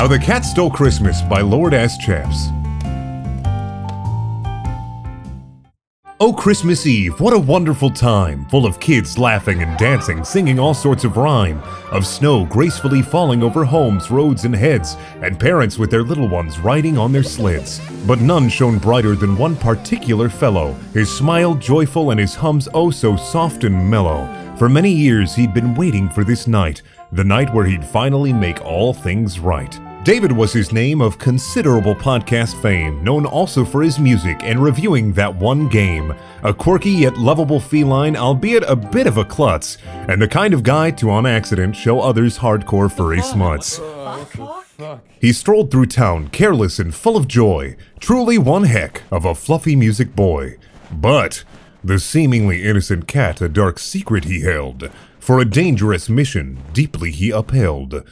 How the Cat Stole Christmas by Lord Ass Chaps. Oh, Christmas Eve, what a wonderful time, full of kids laughing and dancing, singing all sorts of rhyme, of snow gracefully falling over homes, roads, and heads, and parents with their little ones riding on their sleds. But none shone brighter than one particular fellow, his smile joyful and his hums oh so soft and mellow. For many years he'd been waiting for this night, the night where he'd finally make all things right. David was his name of considerable podcast fame, known also for his music and reviewing that one game. A quirky yet lovable feline, albeit a bit of a klutz, and the kind of guy to on accident show others hardcore furry smuts. He strolled through town, careless and full of joy, truly one heck of a fluffy music boy. But the seemingly innocent cat a dark secret he held, for a dangerous mission deeply he upheld.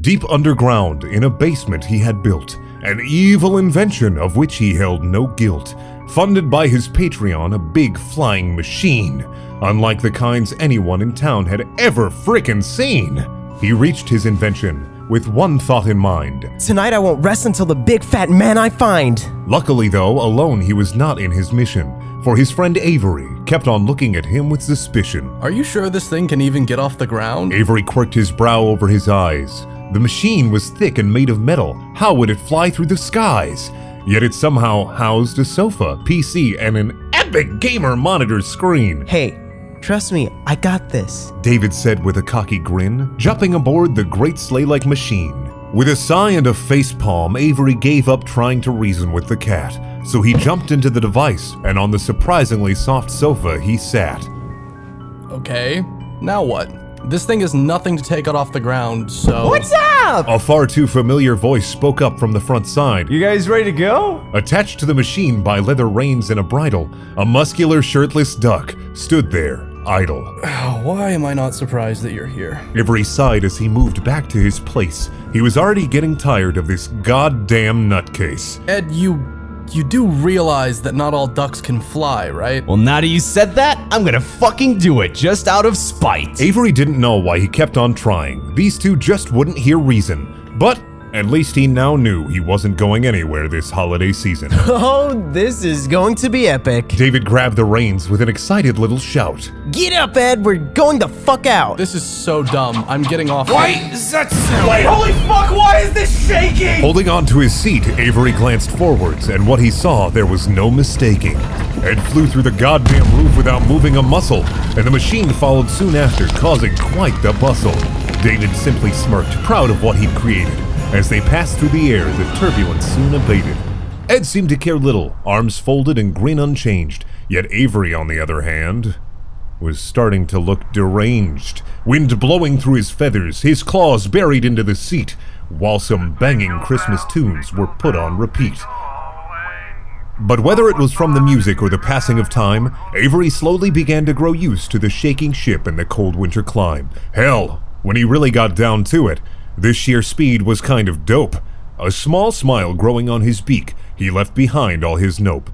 Deep underground, in a basement he had built, an evil invention of which he held no guilt. Funded by his Patreon, a big flying machine, unlike the kinds anyone in town had ever frickin' seen. He reached his invention with one thought in mind. Tonight I won't rest until the big fat man I find. Luckily, though, alone he was not in his mission, for his friend Avery kept on looking at him with suspicion. Are you sure this thing can even get off the ground? Avery quirked his brow over his eyes. The machine was thick and made of metal. How would it fly through the skies? Yet it somehow housed a sofa, PC, and an epic gamer monitor screen. Hey, trust me, I got this. David said with a cocky grin, jumping aboard the great sleigh like machine. With a sigh and a facepalm, Avery gave up trying to reason with the cat. So he jumped into the device, and on the surprisingly soft sofa he sat. Okay, now what? This thing is nothing to take it off the ground, so. What's up? A far too familiar voice spoke up from the front side. You guys ready to go? Attached to the machine by leather reins and a bridle, a muscular, shirtless duck stood there, idle. Why am I not surprised that you're here? Avery sighed as he moved back to his place. He was already getting tired of this goddamn nutcase. Ed, you. You do realize that not all ducks can fly, right? Well, now that you said that, I'm gonna fucking do it just out of spite. Avery didn't know why he kept on trying. These two just wouldn't hear reason. But at least he now knew he wasn't going anywhere this holiday season. Oh, this is going to be epic. David grabbed the reins with an excited little shout. Get up, Ed. We're going the fuck out. This is so dumb. I'm getting off. is that Wait, holy fuck, why is this shaking? Holding on to his seat, Avery glanced forwards, and what he saw there was no mistaking. Ed flew through the goddamn roof without moving a muscle, and the machine followed soon after, causing quite the bustle. David simply smirked, proud of what he'd created. As they passed through the air, the turbulence soon abated. Ed seemed to care little, arms folded and grin unchanged. Yet Avery, on the other hand, was starting to look deranged. Wind blowing through his feathers, his claws buried into the seat, while some banging Christmas tunes were put on repeat. But whether it was from the music or the passing of time, Avery slowly began to grow used to the shaking ship and the cold winter clime. Hell, when he really got down to it, this sheer speed was kind of dope. A small smile growing on his beak, he left behind all his nope.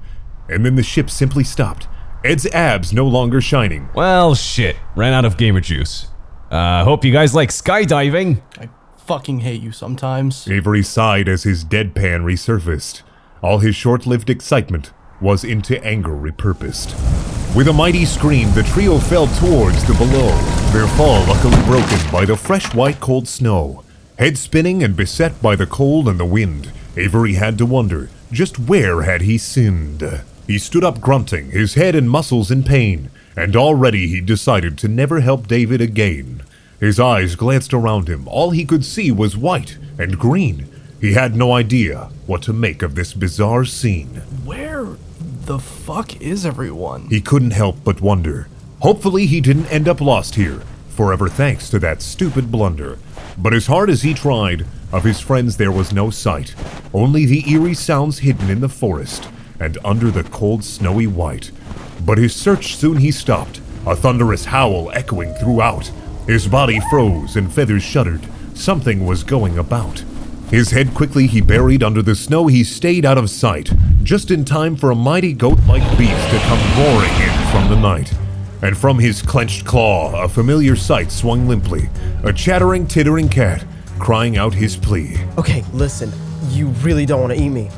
And then the ship simply stopped, Ed's abs no longer shining. Well, shit. Ran out of gamer juice. Uh, hope you guys like skydiving. I fucking hate you sometimes. Avery sighed as his deadpan resurfaced. All his short lived excitement was into anger repurposed. With a mighty scream, the trio fell towards the below, their fall luckily broken by the fresh white cold snow. Head spinning and beset by the cold and the wind, Avery had to wonder just where had he sinned. He stood up grunting, his head and muscles in pain, and already he decided to never help David again. His eyes glanced around him. All he could see was white and green. He had no idea what to make of this bizarre scene. Where the fuck is everyone? He couldn't help but wonder. Hopefully, he didn't end up lost here, forever thanks to that stupid blunder. But as hard as he tried, of his friends there was no sight, only the eerie sounds hidden in the forest and under the cold snowy white. But his search soon he stopped, a thunderous howl echoing throughout. His body froze and feathers shuddered. Something was going about. His head quickly he buried under the snow, he stayed out of sight, just in time for a mighty goat like beast to come roaring in from the night. And from his clenched claw, a familiar sight swung limply a chattering, tittering cat, crying out his plea. Okay, listen. You really don't want to eat me.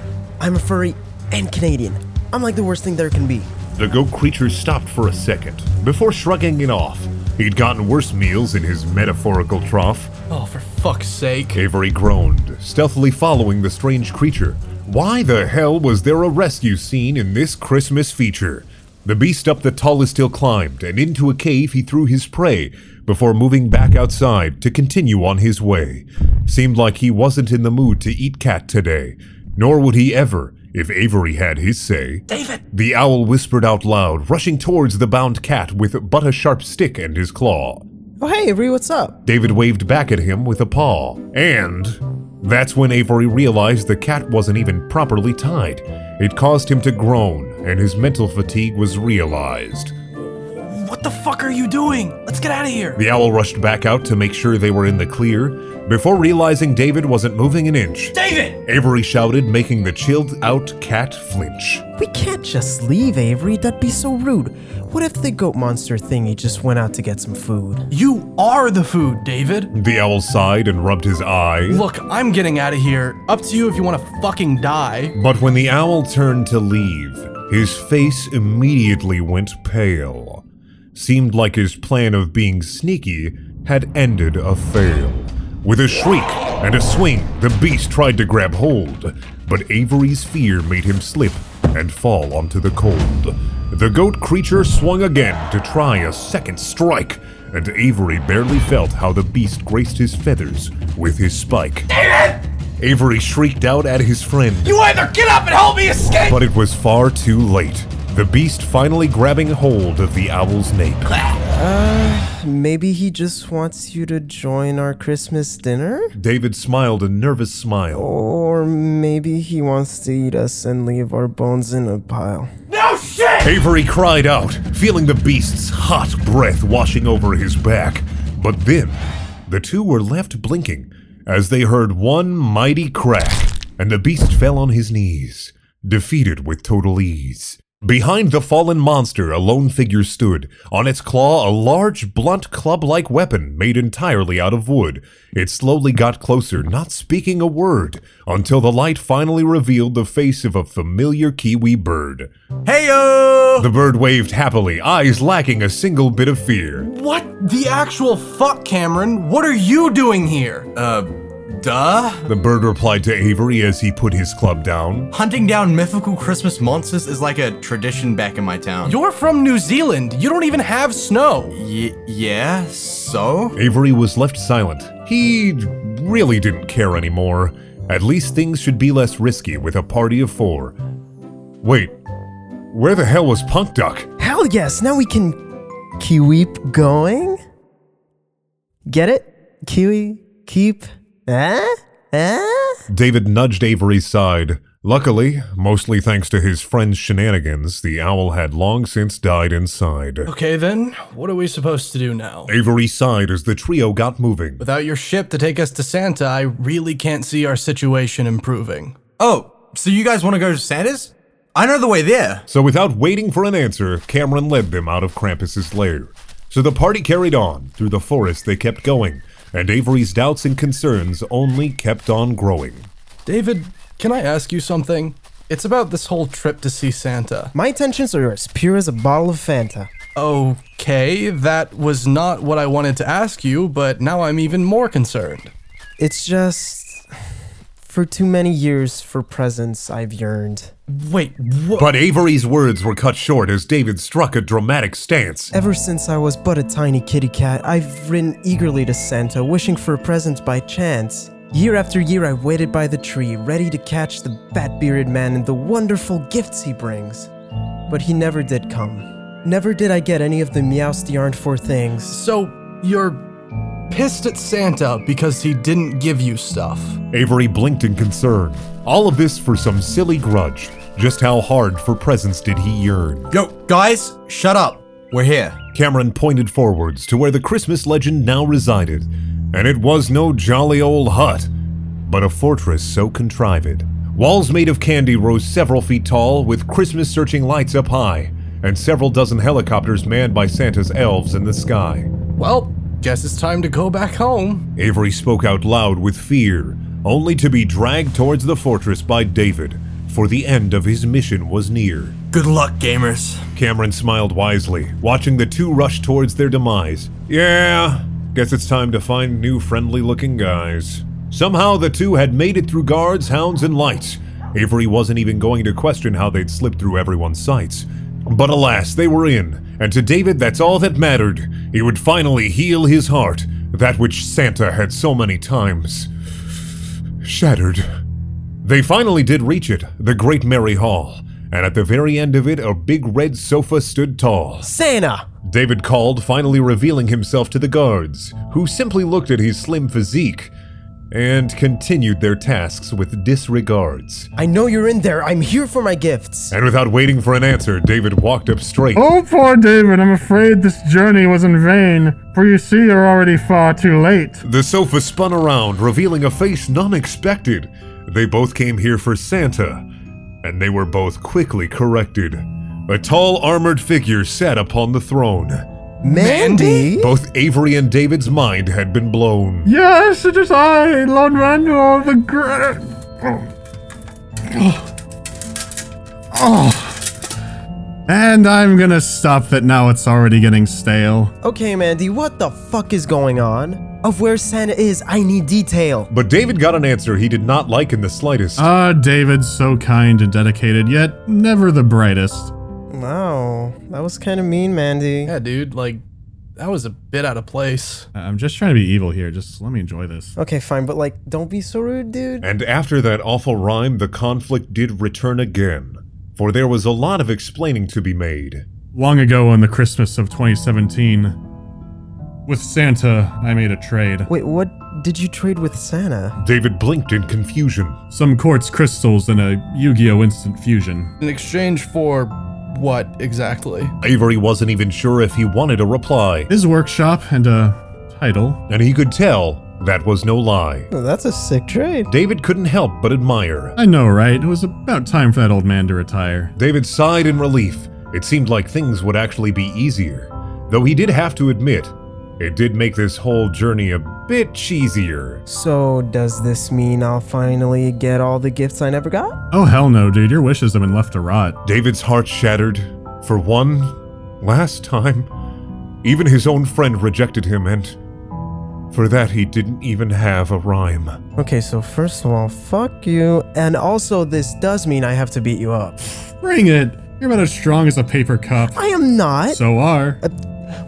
I'm a furry and Canadian. I'm like the worst thing there can be. The goat creature stopped for a second before shrugging it off. He'd gotten worse meals in his metaphorical trough. Oh, for fuck's sake. Avery groaned, stealthily following the strange creature. Why the hell was there a rescue scene in this Christmas feature? The beast up the tallest hill climbed, and into a cave he threw his prey before moving back outside to continue on his way. Seemed like he wasn't in the mood to eat cat today, nor would he ever if Avery had his say. David! The owl whispered out loud, rushing towards the bound cat with but a sharp stick and his claw. Oh, hey, Avery, what's up? David waved back at him with a paw. And that's when Avery realized the cat wasn't even properly tied. It caused him to groan, and his mental fatigue was realized. What the fuck are you doing? Let's get out of here. The owl rushed back out to make sure they were in the clear. Before realizing David wasn't moving an inch, David! Avery shouted, making the chilled out cat flinch. We can't just leave, Avery. That'd be so rude. What if the goat monster thingy just went out to get some food? You are the food, David. The owl sighed and rubbed his eye. Look, I'm getting out of here. Up to you if you want to fucking die. But when the owl turned to leave, his face immediately went pale. Seemed like his plan of being sneaky had ended a fail. With a shriek and a swing, the beast tried to grab hold, but Avery's fear made him slip and fall onto the cold. The goat creature swung again to try a second strike, and Avery barely felt how the beast graced his feathers with his spike. Avery shrieked out at his friend. You either get up and help me escape! But it was far too late. The beast finally grabbing hold of the owl's nape. Ah. Uh, maybe he just wants you to join our Christmas dinner? David smiled a nervous smile. Or maybe he wants to eat us and leave our bones in a pile. No shit! Avery cried out, feeling the beast's hot breath washing over his back. But then, the two were left blinking as they heard one mighty crack, and the beast fell on his knees, defeated with total ease. Behind the fallen monster, a lone figure stood. On its claw, a large, blunt, club like weapon made entirely out of wood. It slowly got closer, not speaking a word, until the light finally revealed the face of a familiar Kiwi bird. Heyo! The bird waved happily, eyes lacking a single bit of fear. What the actual fuck, Cameron? What are you doing here? Uh, duh? The bird replied to Avery as he put his club down. Hunting down mythical Christmas monsters is like a tradition back in my town. You're from New Zealand. You don't even have snow. Y- yeah, so? Avery was left silent. He really didn't care anymore. At least things should be less risky with a party of four. Wait, where the hell was Punk Duck? Hell yes, now we can keep going? Get it? Kiwi, keep, eh? Eh? David nudged Avery's side. Luckily, mostly thanks to his friend's shenanigans, the owl had long since died inside. Okay, then, what are we supposed to do now? Avery sighed as the trio got moving. Without your ship to take us to Santa, I really can't see our situation improving. Oh, so you guys want to go to Santa's? I know the way there. So without waiting for an answer, Cameron led them out of Krampus's lair. So the party carried on. Through the forest they kept going, and Avery's doubts and concerns only kept on growing. David, can I ask you something? It's about this whole trip to see Santa. My intentions are as pure as a bottle of Fanta. Okay, that was not what I wanted to ask you, but now I'm even more concerned. It's just. For too many years for presents, I've yearned. Wait, what? But Avery's words were cut short as David struck a dramatic stance. Ever since I was but a tiny kitty cat, I've ridden eagerly to Santa, wishing for a present by chance. Year after year, I waited by the tree, ready to catch the bat bearded man and the wonderful gifts he brings. But he never did come. Never did I get any of the meowst yarned for things. So, you're pissed at Santa because he didn't give you stuff. Avery blinked in concern. All of this for some silly grudge. Just how hard for presents did he yearn? Yo, guys, shut up. We're here. Cameron pointed forwards to where the Christmas legend now resided, and it was no jolly old hut, but a fortress so contrived. Walls made of candy rose several feet tall, with Christmas searching lights up high, and several dozen helicopters manned by Santa's elves in the sky. Well, guess it's time to go back home. Avery spoke out loud with fear, only to be dragged towards the fortress by David, for the end of his mission was near. Good luck, gamers. Cameron smiled wisely, watching the two rush towards their demise. Yeah, guess it's time to find new friendly looking guys. Somehow the two had made it through guards, hounds, and lights. Avery wasn't even going to question how they'd slipped through everyone's sights. But alas, they were in, and to David that's all that mattered. He would finally heal his heart, that which Santa had so many times shattered. They finally did reach it, the Great Merry Hall, and at the very end of it, a big red sofa stood tall. Santa! David called, finally revealing himself to the guards, who simply looked at his slim physique and continued their tasks with disregards. I know you're in there. I'm here for my gifts. And without waiting for an answer, David walked up straight. Oh, poor David, I'm afraid this journey was in vain, for you see you're already far too late. The sofa spun around, revealing a face none expected. They both came here for Santa, and they were both quickly corrected. A tall, armored figure sat upon the throne. Mandy? Both Avery and David's mind had been blown. Yes, it is I, Lord Randall the Great. Oh. And I'm gonna stop that now it's already getting stale. Okay, Mandy, what the fuck is going on? Of where Santa is, I need detail. But David got an answer he did not like in the slightest. Ah, David's so kind and dedicated, yet never the brightest. Wow, that was kind of mean, Mandy. Yeah, dude, like, that was a bit out of place. I'm just trying to be evil here, just let me enjoy this. Okay, fine, but like, don't be so rude, dude. And after that awful rhyme, the conflict did return again, for there was a lot of explaining to be made. Long ago on the Christmas of 2017, with Santa, I made a trade. Wait, what did you trade with Santa? David blinked in confusion. Some quartz crystals and a Yu Gi Oh! instant fusion. In exchange for what exactly? Avery wasn't even sure if he wanted a reply, His workshop and a title. and he could tell that was no lie. Oh, that's a sick trade. David couldn't help but admire. I know, right? It was about time for that old man to retire. David sighed in relief. It seemed like things would actually be easier. Though he did have to admit, it did make this whole journey a bit cheesier. So, does this mean I'll finally get all the gifts I never got? Oh, hell no, dude. Your wishes have been left to rot. David's heart shattered. For one last time, even his own friend rejected him, and for that he didn't even have a rhyme. Okay, so first of all, fuck you. And also, this does mean I have to beat you up. Bring it. You're about as strong as a paper cup. I am not. So are. Uh,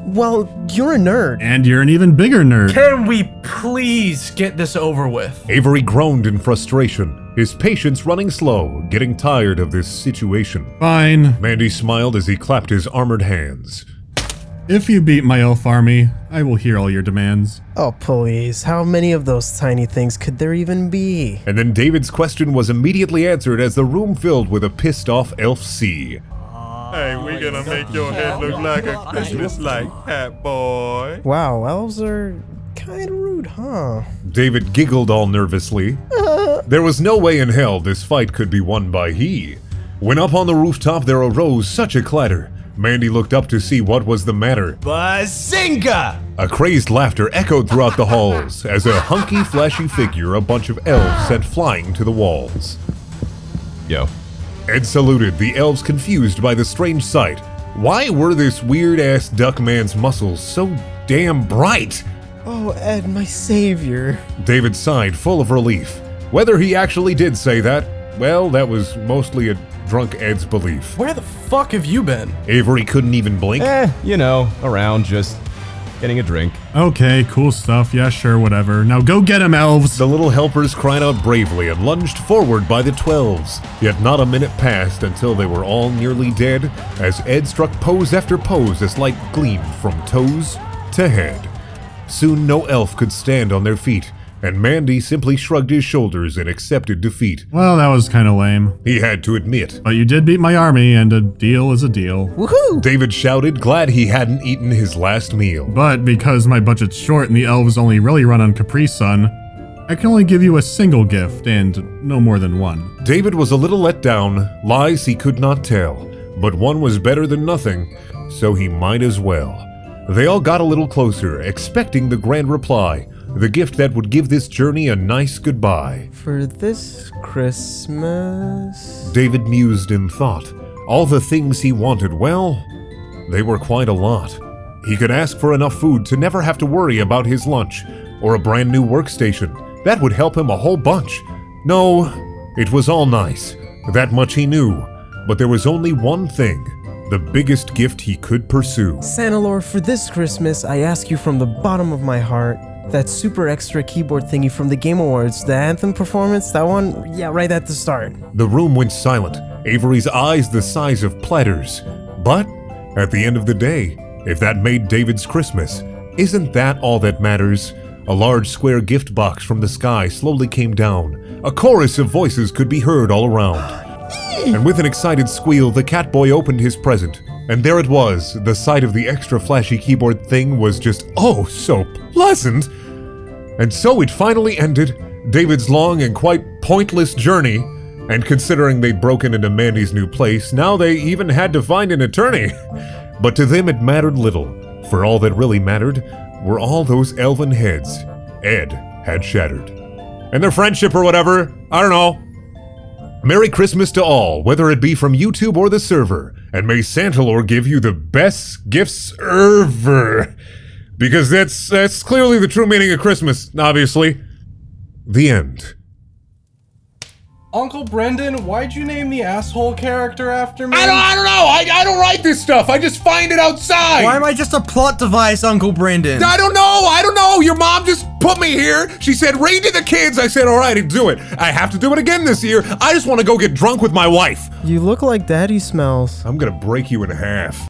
well, you're a nerd. And you're an even bigger nerd. Can we please get this over with? Avery groaned in frustration, his patience running slow, getting tired of this situation. Fine. Mandy smiled as he clapped his armored hands. If you beat my elf army, I will hear all your demands. Oh, please. How many of those tiny things could there even be? And then David's question was immediately answered as the room filled with a pissed off elf C. Hey, we gonna make your head look like a Christmas light, hat boy. Wow, elves are kind of rude, huh? David giggled all nervously. There was no way in hell this fight could be won by he. When up on the rooftop there arose such a clatter, Mandy looked up to see what was the matter. Bazinga! A crazed laughter echoed throughout the halls as a hunky, flashy figure a bunch of elves sent flying to the walls. Yo. Ed saluted, the elves confused by the strange sight. Why were this weird ass duck man's muscles so damn bright? Oh, Ed, my savior. David sighed, full of relief. Whether he actually did say that, well, that was mostly a drunk Ed's belief. Where the fuck have you been? Avery couldn't even blink. Eh, you know, around just getting a drink. Okay, cool stuff. Yeah, sure, whatever. Now go get him, elves. The little helpers cried out bravely and lunged forward by the twelves. Yet not a minute passed until they were all nearly dead, as Ed struck pose after pose as light gleamed from toes to head. Soon no elf could stand on their feet, and Mandy simply shrugged his shoulders and accepted defeat. Well, that was kind of lame. He had to admit. But you did beat my army, and a deal is a deal. Woohoo! David shouted, glad he hadn't eaten his last meal. But because my budget's short and the elves only really run on Capri Sun, I can only give you a single gift and no more than one. David was a little let down, lies he could not tell, but one was better than nothing, so he might as well. They all got a little closer, expecting the grand reply, the gift that would give this journey a nice goodbye. For this Christmas. David mused in thought. All the things he wanted, well, they were quite a lot. He could ask for enough food to never have to worry about his lunch, or a brand new workstation. That would help him a whole bunch. No, it was all nice. That much he knew. But there was only one thing the biggest gift he could pursue. Santalor, for this Christmas, I ask you from the bottom of my heart that super extra keyboard thingy from the Game Awards, the anthem performance, that one, yeah, right at the start. The room went silent, Avery's eyes the size of platters. But, at the end of the day, if that made David's Christmas, isn't that all that matters? A large square gift box from the sky slowly came down. A chorus of voices could be heard all around. And with an excited squeal, the cat boy opened his present. And there it was. The sight of the extra flashy keyboard thing was just oh so pleasant. And so it finally ended David's long and quite pointless journey. And considering they'd broken into Mandy's new place, now they even had to find an attorney. But to them it mattered little, for all that really mattered were all those elven heads Ed had shattered. And their friendship or whatever, I don't know. Merry Christmas to all, whether it be from YouTube or the server, and may Santa Lord give you the best gifts ever. Because that's that's clearly the true meaning of Christmas, obviously. The end. Uncle Brendan, why'd you name the asshole character after me? I don't, I don't know. I, I don't write this stuff. I just find it outside. Why am I just a plot device, Uncle Brendan? I don't know. I don't know. Your mom just put me here. She said, read to the kids. I said, all right, do it. I have to do it again this year. I just want to go get drunk with my wife. You look like daddy smells. I'm going to break you in half.